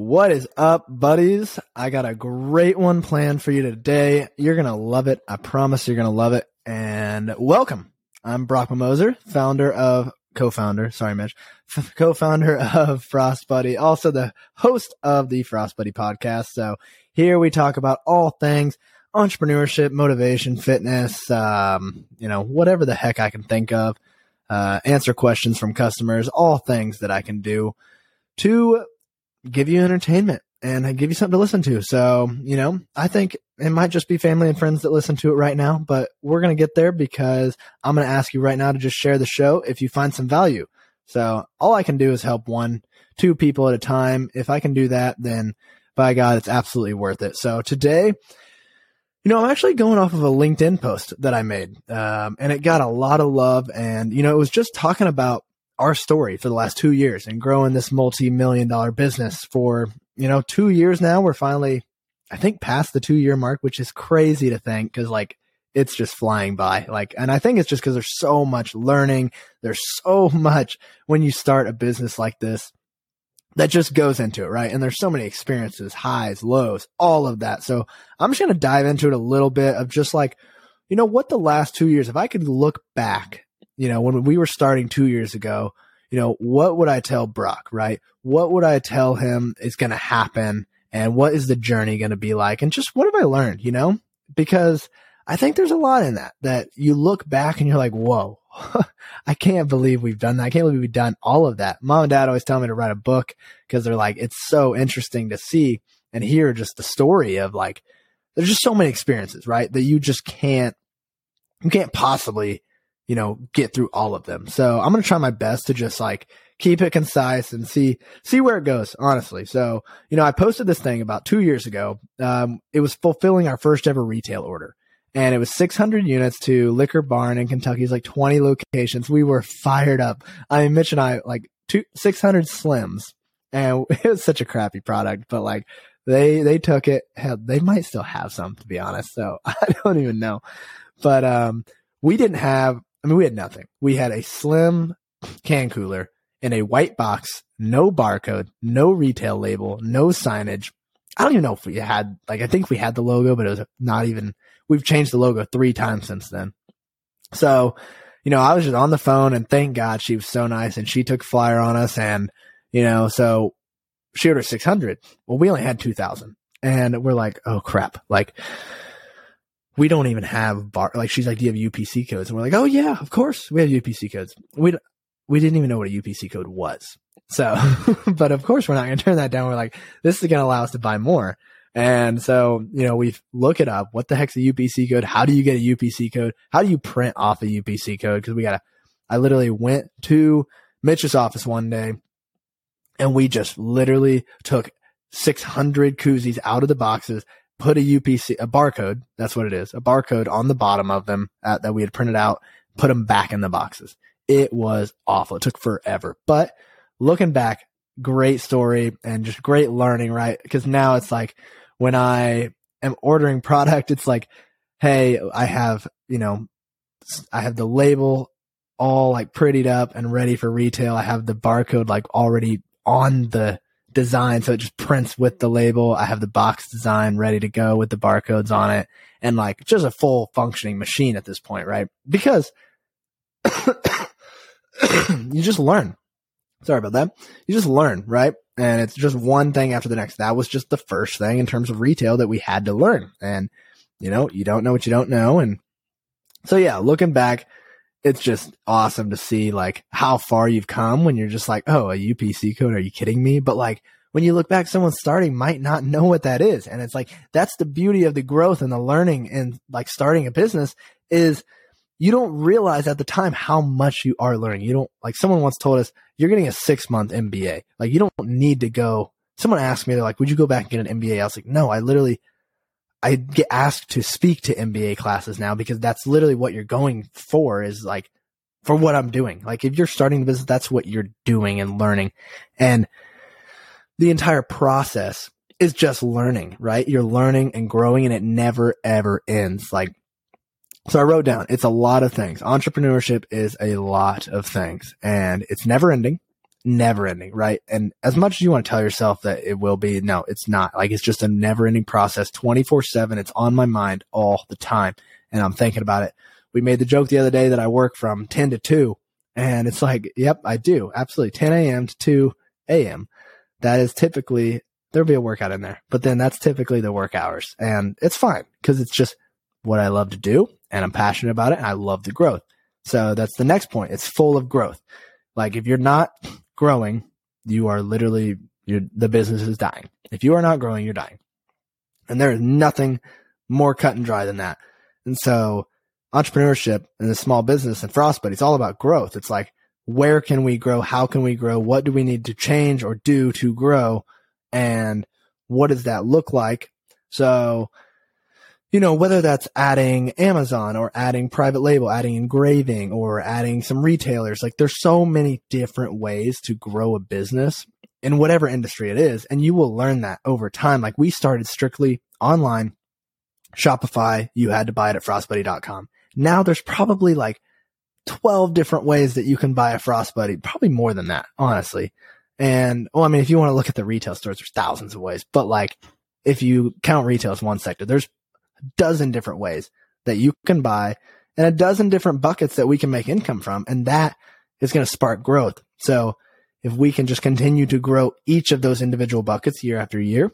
What is up, buddies? I got a great one planned for you today. You're going to love it. I promise you're going to love it. And welcome. I'm Brock Moser, founder of, co-founder, sorry, Mitch, co-founder of Frost Buddy, also the host of the Frost Buddy podcast. So here we talk about all things entrepreneurship, motivation, fitness, um, you know, whatever the heck I can think of, uh, answer questions from customers, all things that I can do to give you entertainment and give you something to listen to. So, you know, I think it might just be family and friends that listen to it right now, but we're going to get there because I'm going to ask you right now to just share the show if you find some value. So all I can do is help one, two people at a time. If I can do that, then by God, it's absolutely worth it. So today, you know, I'm actually going off of a LinkedIn post that I made, um, and it got a lot of love. And, you know, it was just talking about our story for the last two years and growing this multi-million dollar business for, you know, two years now. We're finally, I think, past the two year mark, which is crazy to think because like it's just flying by. Like, and I think it's just because there's so much learning. There's so much when you start a business like this that just goes into it, right? And there's so many experiences, highs, lows, all of that. So I'm just going to dive into it a little bit of just like, you know, what the last two years, if I could look back you know, when we were starting two years ago, you know, what would I tell Brock, right? What would I tell him is going to happen? And what is the journey going to be like? And just what have I learned, you know? Because I think there's a lot in that, that you look back and you're like, whoa, I can't believe we've done that. I can't believe we've done all of that. Mom and dad always tell me to write a book because they're like, it's so interesting to see and hear just the story of like, there's just so many experiences, right? That you just can't, you can't possibly you know, get through all of them. So I'm going to try my best to just like keep it concise and see, see where it goes, honestly. So, you know, I posted this thing about two years ago. Um, it was fulfilling our first ever retail order and it was 600 units to Liquor Barn in Kentucky's like 20 locations. We were fired up. I mean, Mitch and I like two, 600 slims and it was such a crappy product, but like they, they took it. Hell, they might still have some to be honest. So I don't even know, but, um, we didn't have I mean, we had nothing. We had a slim can cooler in a white box, no barcode, no retail label, no signage. I don't even know if we had, like, I think we had the logo, but it was not even, we've changed the logo three times since then. So, you know, I was just on the phone and thank God she was so nice and she took flyer on us and, you know, so she ordered 600. Well, we only had 2000 and we're like, oh crap. Like, we don't even have bar. Like she's like, do you have UPC codes? And we're like, oh yeah, of course we have UPC codes. We we didn't even know what a UPC code was. So, but of course we're not going to turn that down. We're like, this is going to allow us to buy more. And so, you know, we look it up. What the heck's a UPC code? How do you get a UPC code? How do you print off a UPC code? Cause we got to, I literally went to Mitch's office one day and we just literally took 600 koozies out of the boxes, put a UPC, a barcode. That's what it is. A barcode on the bottom of them uh, that we had printed out, put them back in the boxes. It was awful. It took forever, but looking back, great story and just great learning, right? Because now it's like when I am ordering product, it's like, Hey, I have, you know, I have the label all like prettied up and ready for retail. I have the barcode like already on the design. So it just prints with the label. I have the box design ready to go with the barcodes on it and like just a full functioning machine at this point, right? Because you just learn. Sorry about that. You just learn, right? And it's just one thing after the next. That was just the first thing in terms of retail that we had to learn. And, you know, you don't know what you don't know. And so yeah, looking back, it's just awesome to see like how far you've come when you're just like, oh, a UPC code. Are you kidding me? But like when you look back, someone starting might not know what that is. And it's like, that's the beauty of the growth and the learning and like starting a business is you don't realize at the time how much you are learning. You don't like someone once told us you're getting a six month MBA. Like you don't need to go. Someone asked me, they're like, would you go back and get an MBA? I was like, no, I literally I get asked to speak to MBA classes now because that's literally what you're going for is like for what I'm doing. Like if you're starting the business, that's what you're doing and learning. And the entire process is just learning, right? You're learning and growing and it never ever ends. Like, so I wrote down, it's a lot of things. Entrepreneurship is a lot of things and it's never ending. Never ending, right? And as much as you want to tell yourself that it will be, no, it's not. Like it's just a never ending process 24 seven. It's on my mind all the time. And I'm thinking about it. We made the joke the other day that I work from 10 to 2 and it's like, yep, I do. Absolutely. 10 a.m. to 2 a.m. That is typically, there'll be a workout in there, but then that's typically the work hours and it's fine because it's just what I love to do and I'm passionate about it and I love the growth. So that's the next point. It's full of growth. Like if you're not growing, you are literally, the business is dying. If you are not growing, you're dying. And there is nothing more cut and dry than that. And so entrepreneurship and the small business and Frostbuddy, it's all about growth. It's like, where can we grow? How can we grow? What do we need to change or do to grow? And what does that look like? So you know, whether that's adding Amazon or adding private label, adding engraving or adding some retailers, like there's so many different ways to grow a business in whatever industry it is. And you will learn that over time. Like we started strictly online Shopify. You had to buy it at frostbuddy.com. Now there's probably like 12 different ways that you can buy a Frostbuddy, probably more than that, honestly. And well, I mean, if you want to look at the retail stores, there's thousands of ways, but like if you count retail as one sector, there's dozen different ways that you can buy and a dozen different buckets that we can make income from. And that is going to spark growth. So if we can just continue to grow each of those individual buckets year after year,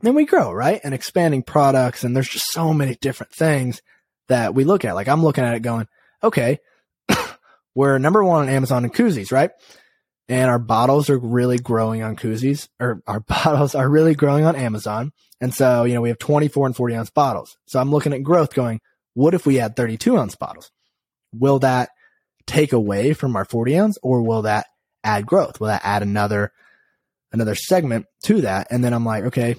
then we grow, right? And expanding products. And there's just so many different things that we look at. Like I'm looking at it going, okay, we're number one on Amazon and koozies, right? And our bottles are really growing on koozies or our bottles are really growing on Amazon. And so, you know, we have 24 and 40 ounce bottles. So I'm looking at growth going, what if we add 32 ounce bottles? Will that take away from our 40 ounce or will that add growth? Will that add another, another segment to that? And then I'm like, okay,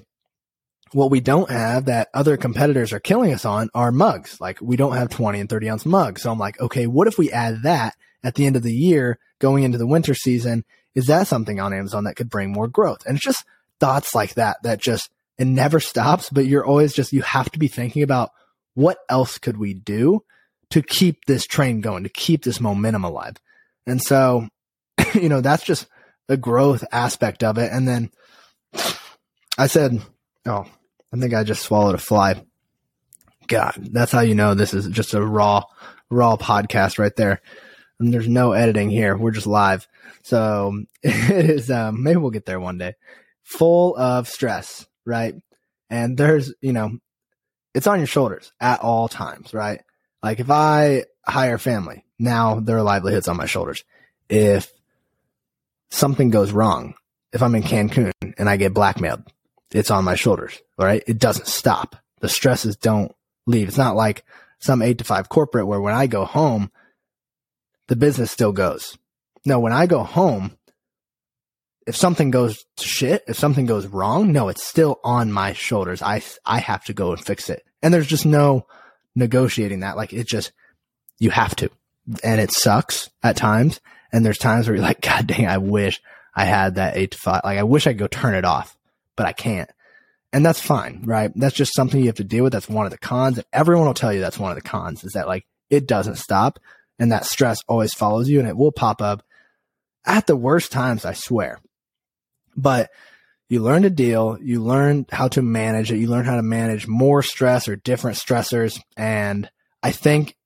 what we don't have that other competitors are killing us on are mugs. Like we don't have 20 and 30 ounce mugs. So I'm like, okay, what if we add that at the end of the year going into the winter season, is that something on Amazon that could bring more growth? And it's just thoughts like that that just, it never stops, but you're always just, you have to be thinking about what else could we do to keep this train going, to keep this momentum alive. And so, you know, that's just the growth aspect of it. And then I said, Oh, I think I just swallowed a fly. God, that's how you know this is just a raw, raw podcast right there and there's no editing here. We're just live. So it is, um, maybe we'll get there one day. Full of stress, right? And there's, you know, it's on your shoulders at all times, right? Like if I hire family, now their livelihood's on my shoulders. If something goes wrong, if I'm in Cancun and I get blackmailed, it's on my shoulders, right? It doesn't stop. The stresses don't leave. It's not like some eight to five corporate where when I go home, the business still goes. No, when I go home, if something goes to shit, if something goes wrong, no, it's still on my shoulders. I, I have to go and fix it. And there's just no negotiating that. Like it just, you have to. And it sucks at times. And there's times where you're like, God dang, I wish I had that eight to five. Like I wish I could go turn it off, but I can't. And that's fine, right? That's just something you have to deal with. That's one of the cons. And everyone will tell you that's one of the cons is that like it doesn't stop and that stress always follows you and it will pop up at the worst times, I swear. But you learn to deal, you learn how to manage it, you learn how to manage more stress or different stressors. And I think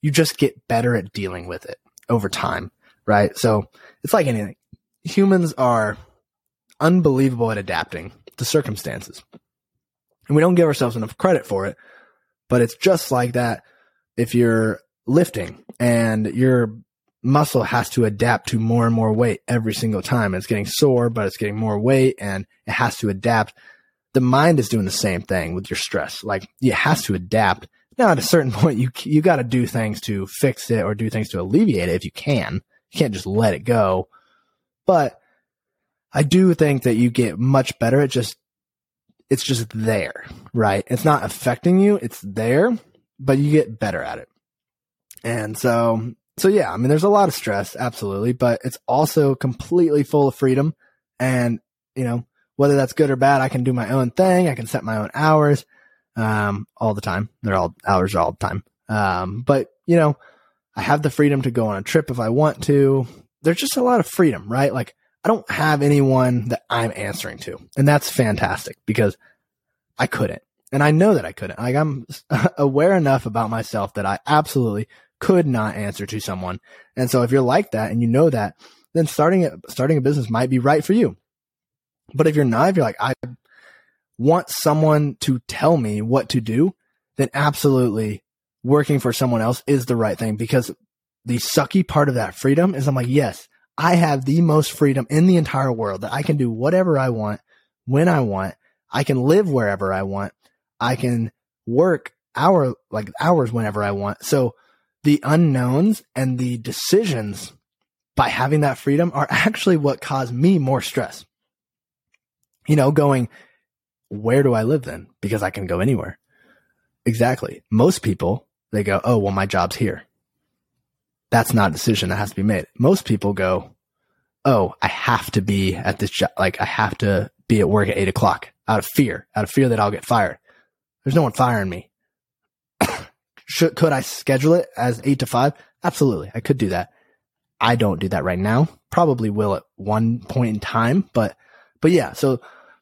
you just get better at dealing with it over time, right? So it's like anything. Humans are unbelievable at adapting to circumstances. And we don't give ourselves enough credit for it, but it's just like that. If you're lifting and your muscle has to adapt to more and more weight every single time. It's getting sore, but it's getting more weight and it has to adapt. The mind is doing the same thing with your stress. Like it has to adapt. Now at a certain point, you, you got to do things to fix it or do things to alleviate it if you can. You can't just let it go. But I do think that you get much better at just, it's just there, right? It's not affecting you. It's there, but you get better at it. And so, so yeah, I mean, there's a lot of stress, absolutely, but it's also completely full of freedom. And, you know, whether that's good or bad, I can do my own thing. I can set my own hours, um, all the time. They're all hours all the time. Um, but you know, I have the freedom to go on a trip if I want to. there's just a lot of freedom, right? Like I don't have anyone that I'm answering to. And that's fantastic because I couldn't. And I know that I couldn't. Like I'm aware enough about myself that I absolutely could not answer to someone. And so if you're like that and you know that, then starting a, starting a business might be right for you. But if you're not, if you're like, I want someone to tell me what to do, then absolutely working for someone else is the right thing because the sucky part of that freedom is I'm like, yes, I have the most freedom in the entire world that I can do whatever I want when I want. I can live wherever I want. I can work hour like hours whenever I want. So the unknowns and the decisions by having that freedom are actually what cause me more stress. You know, going, where do I live then? Because I can go anywhere. Exactly. Most people, they go, oh, well, my job's here. That's not a decision that has to be made. Most people go, oh, I have to be at this job. Like I have to be at work at eight o'clock out of fear, out of fear that I'll get fired. There's no one firing me. Should, could I schedule it as eight to five? Absolutely. I could do that. I don't do that right now. Probably will at one point in time, but, but yeah, so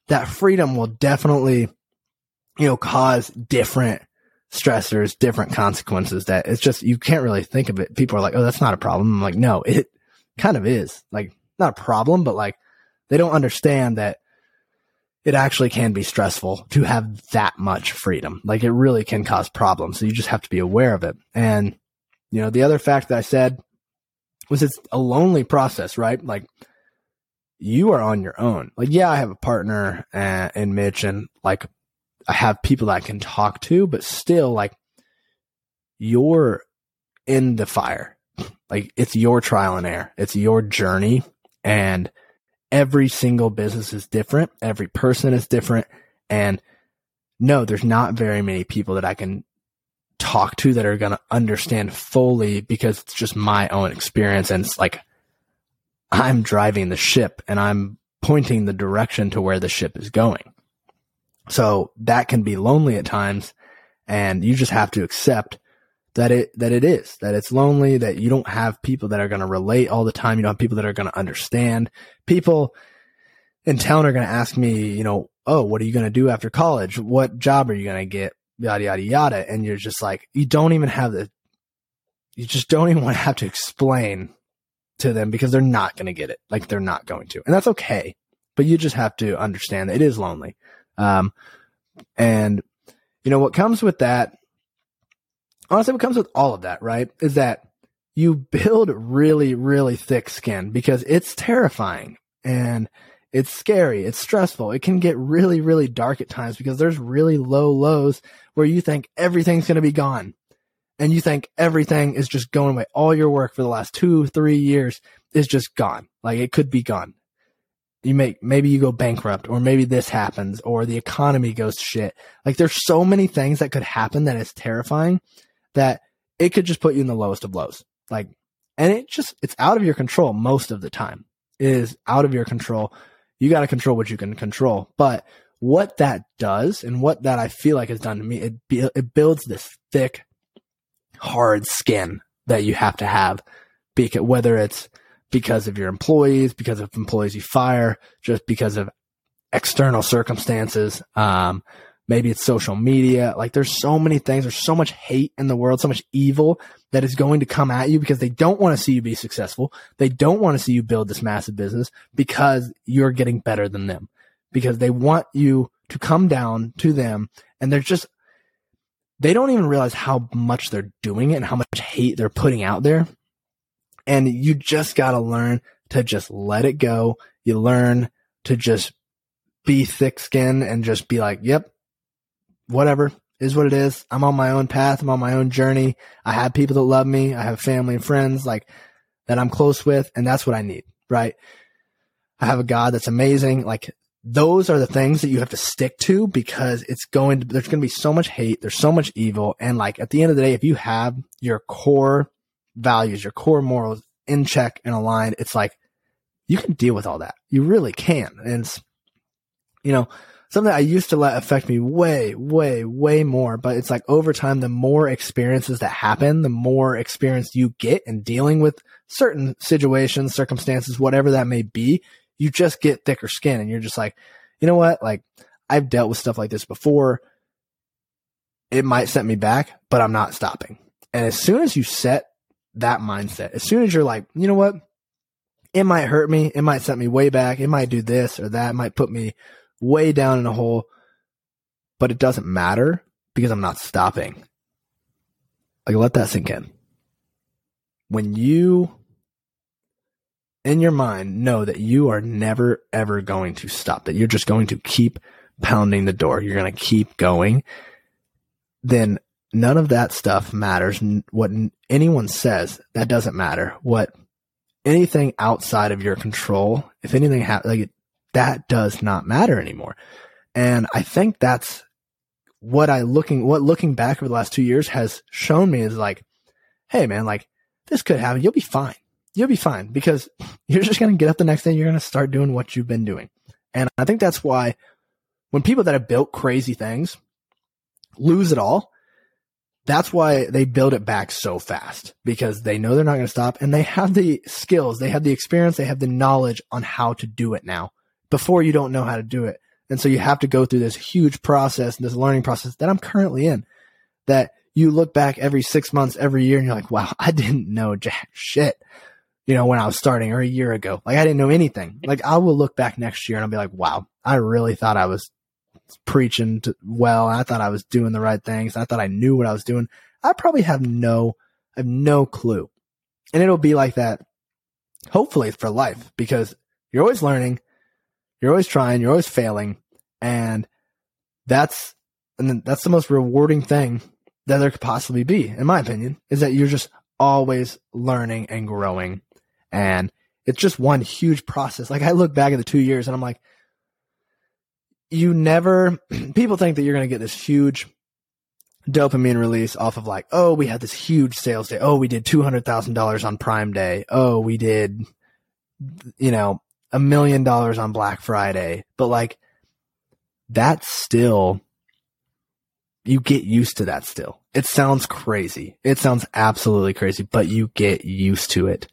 that freedom will definitely, you know, cause different stressors, different consequences that it's just, you can't really think of it. People are like, Oh, that's not a problem. I'm like, no, it kind of is like not a problem, but like they don't understand that it actually can be stressful to have that much freedom. Like it really can cause problems. So you just have to be aware of it. And, you know, the other fact that I said was it's a lonely process, right? Like you are on your own. Like, yeah, I have a partner uh, in Mitch and like I have people that I can talk to, but still like you're in the fire. Like it's your trial and error. It's your journey and every single business is different. Every person is different. And no, there's not very many people that I can talk to that are going to understand fully because it's just my own experience. And it's like, I'm driving the ship and I'm pointing the direction to where the ship is going. So that can be lonely at times and you just have to accept that it, that it is, that it's lonely, that you don't have people that are going to relate all the time. You don't have people that are going to understand. People in town are going to ask me, you know, oh, what are you going to do after college? What job are you going to get? Yada, yada, yada. And you're just like, you don't even have the, you just don't even want to have to explain to them because they're not going to get it. Like they're not going to. And that's okay. But you just have to understand that it is lonely. Um, and you know, what comes with that honestly, what comes with all of that, right, is that you build really, really thick skin because it's terrifying and it's scary. It's stressful. It can get really, really dark at times because there's really low lows where you think everything's going to be gone and you think everything is just going away. All your work for the last two, three years is just gone. Like it could be gone. You make, maybe you go bankrupt or maybe this happens or the economy goes shit. Like there's so many things that could happen that is terrifying that it could just put you in the lowest of lows. Like, and it just, it's out of your control most of the time. It is out of your control. You got to control what you can control. But what that does and what that I feel like has done to me, it, it builds this thick, hard skin that you have to have because whether it's because of your employees, because of employees you fire, just because of external circumstances, um, Maybe it's social media. Like there's so many things. There's so much hate in the world, so much evil that is going to come at you because they don't want to see you be successful. They don't want to see you build this massive business because you're getting better than them because they want you to come down to them and they're just, they don't even realize how much they're doing it and how much hate they're putting out there. And you just got to learn to just let it go. You learn to just be thick skinned and just be like, yep, whatever is what it is. I'm on my own path. I'm on my own journey. I have people that love me. I have family and friends like that I'm close with. And that's what I need. Right. I have a God that's amazing. Like those are the things that you have to stick to because it's going to, there's going to be so much hate. There's so much evil. And like at the end of the day, if you have your core values, your core morals in check and aligned, it's like you can deal with all that. You really can. And you know, something I used to let affect me way, way, way more. But it's like over time, the more experiences that happen, the more experience you get in dealing with certain situations, circumstances, whatever that may be, you just get thicker skin and you're just like, you know what? Like I've dealt with stuff like this before. It might set me back, but I'm not stopping. And as soon as you set that mindset, as soon as you're like, you know what? It might hurt me. It might set me way back. It might do this or that. It might put me way down in a hole, but it doesn't matter because I'm not stopping. Like, let that sink in. When you, in your mind, know that you are never, ever going to stop, that you're just going to keep pounding the door, you're going to keep going, then none of that stuff matters. What anyone says, that doesn't matter. What anything outside of your control, if anything happens, like that does not matter anymore. And I think that's what I looking, what looking back over the last two years has shown me is like, Hey man, like this could happen. You'll be fine. You'll be fine because you're just going to get up the next day. You're going to start doing what you've been doing. And I think that's why when people that have built crazy things lose it all, that's why they build it back so fast because they know they're not going to stop and they have the skills, they have the experience, they have the knowledge on how to do it now before you don't know how to do it. And so you have to go through this huge process, and this learning process that I'm currently in that you look back every six months, every year, and you're like, wow, I didn't know jack shit, you know, when I was starting or a year ago. Like I didn't know anything. Like I will look back next year and I'll be like, wow, I really thought I was preaching to, well. I thought I was doing the right things. I thought I knew what I was doing. I probably have no, I have no clue. And it'll be like that, hopefully for life because you're always learning. You're always trying, you're always failing. And that's, and that's the most rewarding thing that there could possibly be, in my opinion, is that you're just always learning and growing. And it's just one huge process. Like I look back at the two years and I'm like, you never, people think that you're going to get this huge dopamine release off of like, oh, we had this huge sales day. Oh, we did $200,000 on Prime Day. Oh, we did, you know, a million dollars on Black Friday, but like that's still, you get used to that still. It sounds crazy. It sounds absolutely crazy, but you get used to it.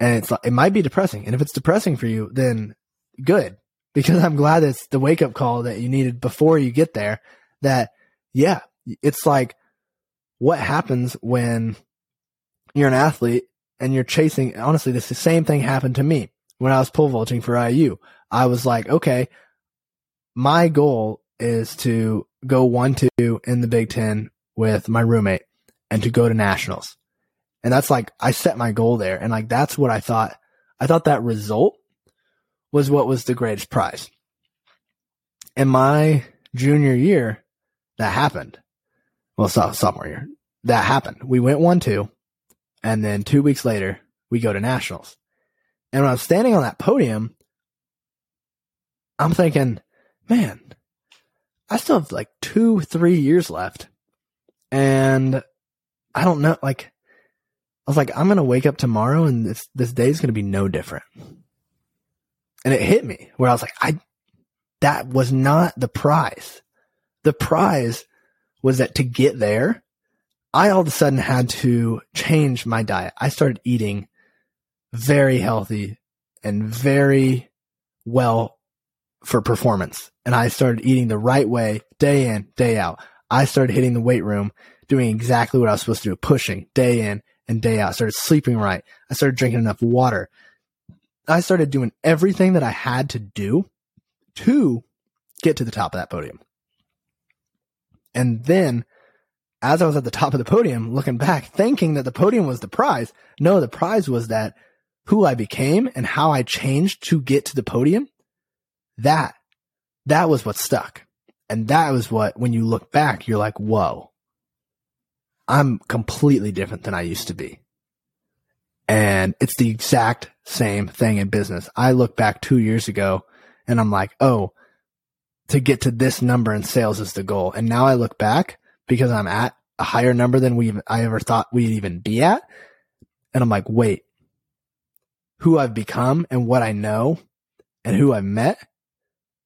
And it's like, it might be depressing. And if it's depressing for you, then good because I'm glad it's the wake up call that you needed before you get there that yeah, it's like what happens when you're an athlete and you're chasing honestly this the same thing happened to me when I was pole vaulting for IU. I was like, okay, my goal is to go one, two in the Big Ten with my roommate and to go to nationals. And that's like, I set my goal there. And like, that's what I thought. I thought that result was what was the greatest prize. In my junior year, that happened. Well, sophomore year, that happened. We went one, two, and then two weeks later, we go to nationals. And when I'm standing on that podium, I'm thinking, man, I still have like two, three years left. And I don't know, like, I was like, I'm going to wake up tomorrow and this, this day is going to be no different. And it hit me where I was like, I, that was not the prize. The prize was that to get there, I all of a sudden had to change my diet. I started eating very healthy and very well for performance. And I started eating the right way day in, day out. I started hitting the weight room, doing exactly what I was supposed to do, pushing day in and day out. I started sleeping right. I started drinking enough water. I started doing everything that I had to do to get to the top of that podium. And then as I was at the top of the podium, looking back, thinking that the podium was the prize. No, the prize was that who I became and how I changed to get to the podium, that, that was what stuck. And that was what, when you look back, you're like, whoa, I'm completely different than I used to be. And it's the exact same thing in business. I look back two years ago and I'm like, oh, to get to this number in sales is the goal. And now I look back because I'm at a higher number than we I ever thought we'd even be at. And I'm like, wait, who I've become and what I know and who I've met,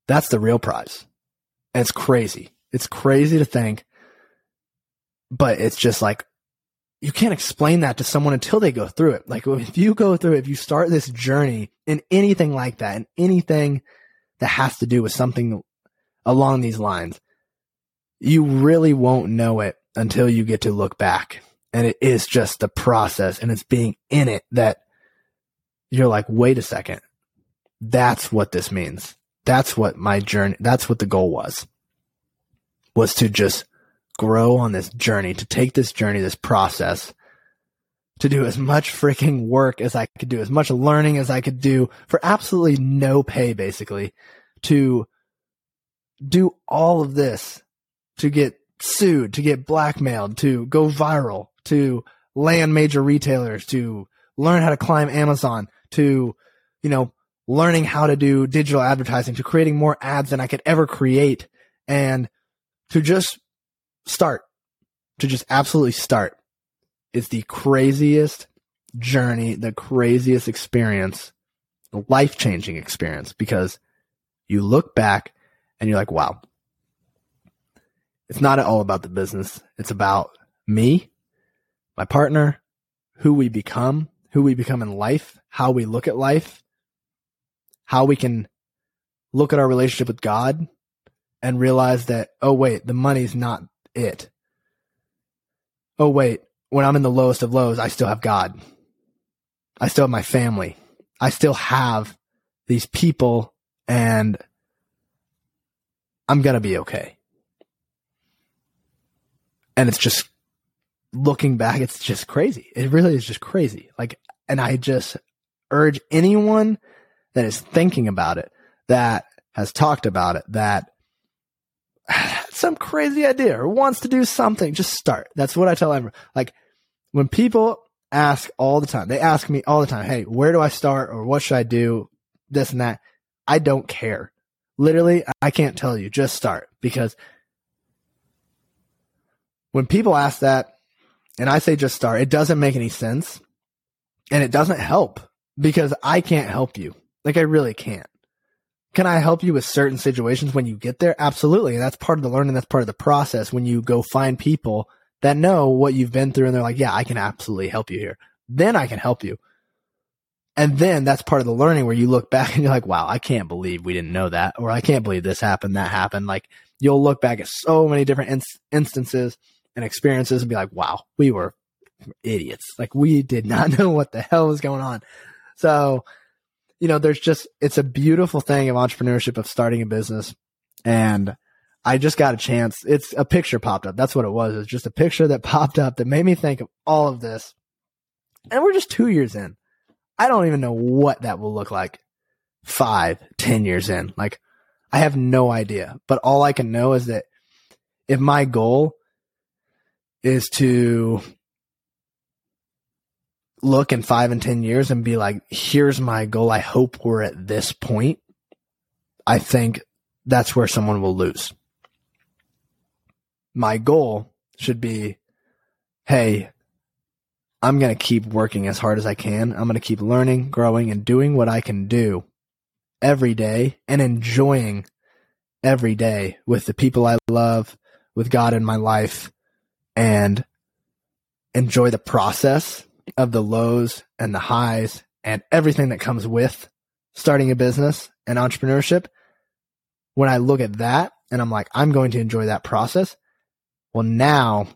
that's the real prize. And it's crazy. It's crazy to think, but it's just like, you can't explain that to someone until they go through it. Like if you go through if you start this journey in anything like that, in anything that has to do with something along these lines, you really won't know it until you get to look back. And it is just the process and it's being in it that you're like, wait a second. That's what this means. That's what my journey, that's what the goal was, was to just grow on this journey, to take this journey, this process, to do as much freaking work as I could do, as much learning as I could do for absolutely no pay, basically, to do all of this, to get sued, to get blackmailed, to go viral, to land major retailers, to learn how to climb Amazon, to, you know, learning how to do digital advertising, to creating more ads than I could ever create, and to just start, to just absolutely start is the craziest journey, the craziest experience, the life changing experience because you look back and you're like, wow, it's not at all about the business. It's about me, my partner, who we become, who we become in life, how we look at life, how we can look at our relationship with God and realize that, oh, wait, the money's not it. Oh, wait, when I'm in the lowest of lows, I still have God. I still have my family. I still have these people and I'm going to be okay. And it's just looking back, it's just crazy. It really is just crazy. Like, and I just urge anyone that is thinking about it, that has talked about it, that some crazy idea or wants to do something, just start. That's what I tell everyone. Like when people ask all the time, they ask me all the time, Hey, where do I start or what should I do? This and that. I don't care. Literally, I can't tell you, just start because when people ask that and I say just start, it doesn't make any sense and it doesn't help because I can't help you. Like I really can't. Can I help you with certain situations when you get there? Absolutely. And that's part of the learning. That's part of the process when you go find people that know what you've been through and they're like, yeah, I can absolutely help you here. Then I can help you. And then that's part of the learning where you look back and you're like, wow, I can't believe we didn't know that. Or I can't believe this happened, that happened. Like you'll look back at so many different in- instances and experiences and be like, wow, we were idiots. Like we did not know what the hell was going on. So you know, there's just, it's a beautiful thing of entrepreneurship of starting a business. And I just got a chance. It's a picture popped up. That's what it was. It's just a picture that popped up that made me think of all of this. And we're just two years in. I don't even know what that will look like five, ten years in. Like, I have no idea. But all I can know is that if my goal is to look in five and 10 years and be like, here's my goal. I hope we're at this point. I think that's where someone will lose. My goal should be, Hey, I'm going to keep working as hard as I can. I'm going to keep learning, growing and doing what I can do every day and enjoying every day with the people I love, with God in my life and enjoy the process of the lows and the highs and everything that comes with starting a business and entrepreneurship, when I look at that and I'm like, I'm going to enjoy that process. Well, now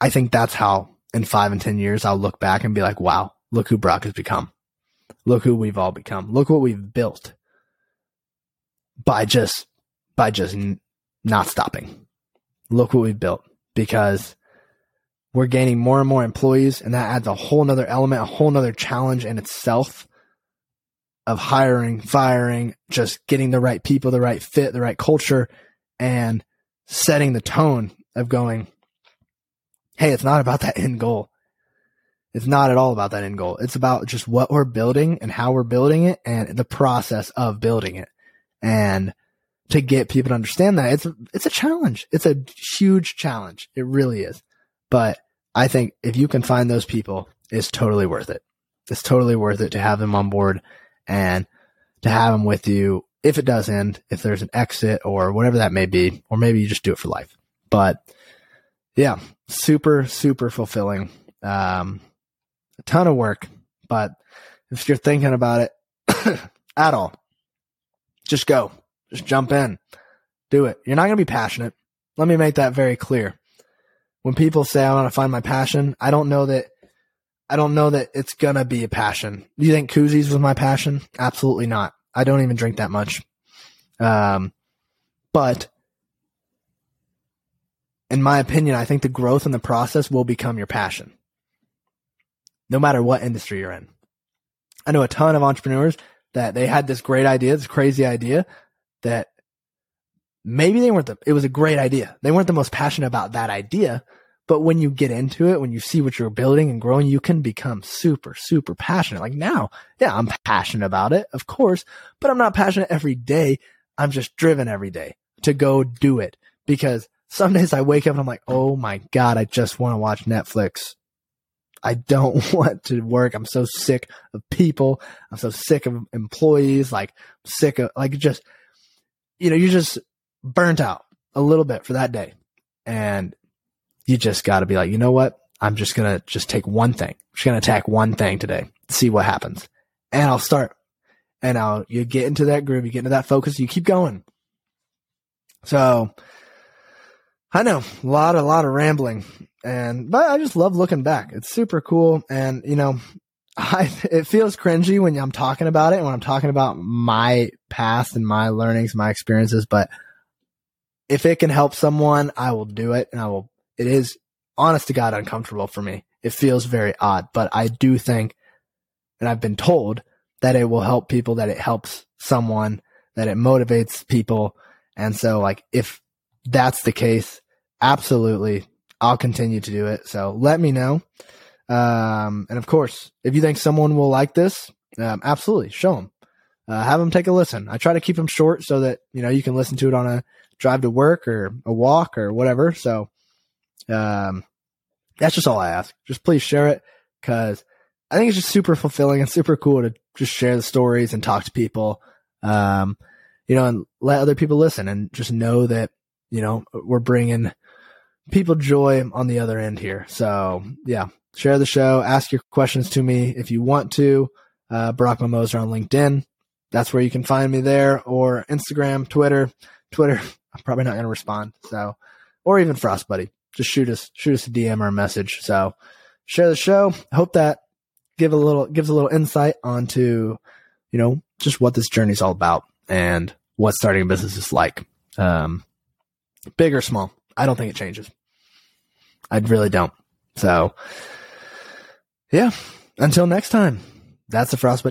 I think that's how in five and 10 years, I'll look back and be like, wow, look who Brock has become. Look who we've all become. Look what we've built by just, by just n- not stopping. Look what we've built because we're gaining more and more employees and that adds a whole nother element, a whole nother challenge in itself of hiring, firing, just getting the right people, the right fit, the right culture and setting the tone of going, Hey, it's not about that end goal. It's not at all about that end goal. It's about just what we're building and how we're building it and the process of building it. And to get people to understand that it's, it's a challenge. It's a huge challenge. It really is. But I think if you can find those people, it's totally worth it. It's totally worth it to have them on board and to have them with you if it does end, if there's an exit or whatever that may be, or maybe you just do it for life. But yeah, super, super fulfilling. Um, a ton of work, but if you're thinking about it at all, just go, just jump in, do it. You're not going to be passionate. Let me make that very clear. When people say I want to find my passion, I don't know that I don't know that it's gonna be a passion. Do you think koozies was my passion? Absolutely not. I don't even drink that much. Um, but in my opinion, I think the growth in the process will become your passion. No matter what industry you're in. I know a ton of entrepreneurs that they had this great idea, this crazy idea that maybe they weren't the, it was a great idea. They weren't the most passionate about that idea, but when you get into it, when you see what you're building and growing, you can become super, super passionate. Like now, yeah, I'm passionate about it, of course, but I'm not passionate every day. I'm just driven every day to go do it because some days I wake up and I'm like, oh my God, I just want to watch Netflix. I don't want to work. I'm so sick of people. I'm so sick of employees. Like sick of like just, you know, you're just burnt out a little bit for that day. And you just got to be like, you know what? I'm just going to just take one thing. I'm just going to attack one thing today, see what happens. And I'll start. And I'll, you get into that groove, you get into that focus, you keep going. So I know a lot, a lot of rambling and, but I just love looking back. It's super cool. And, you know, I, it feels cringy when I'm talking about it, and when I'm talking about my past and my learnings, my experiences, but if it can help someone, I will do it and I will it is honest to God uncomfortable for me. It feels very odd, but I do think, and I've been told that it will help people, that it helps someone, that it motivates people. And so like, if that's the case, absolutely, I'll continue to do it. So let me know. Um, and of course, if you think someone will like this, um, absolutely show them, uh, have them take a listen. I try to keep them short so that, you know, you can listen to it on a drive to work or a walk or whatever. So, um, that's just all I ask. Just please share it because I think it's just super fulfilling and super cool to just share the stories and talk to people, um, you know, and let other people listen and just know that, you know, we're bringing people joy on the other end here. So yeah, share the show, ask your questions to me if you want to. Uh, Brock Moser on LinkedIn. That's where you can find me there or Instagram, Twitter, Twitter. I'm probably not going to respond. So, or even Frost Buddy just shoot us shoot us a DM or a message. So share the show. I Hope that give a little gives a little insight onto you know just what this journey is all about and what starting a business is like. Um, big or small, I don't think it changes. I really don't. So yeah, until next time, that's the Frostbite.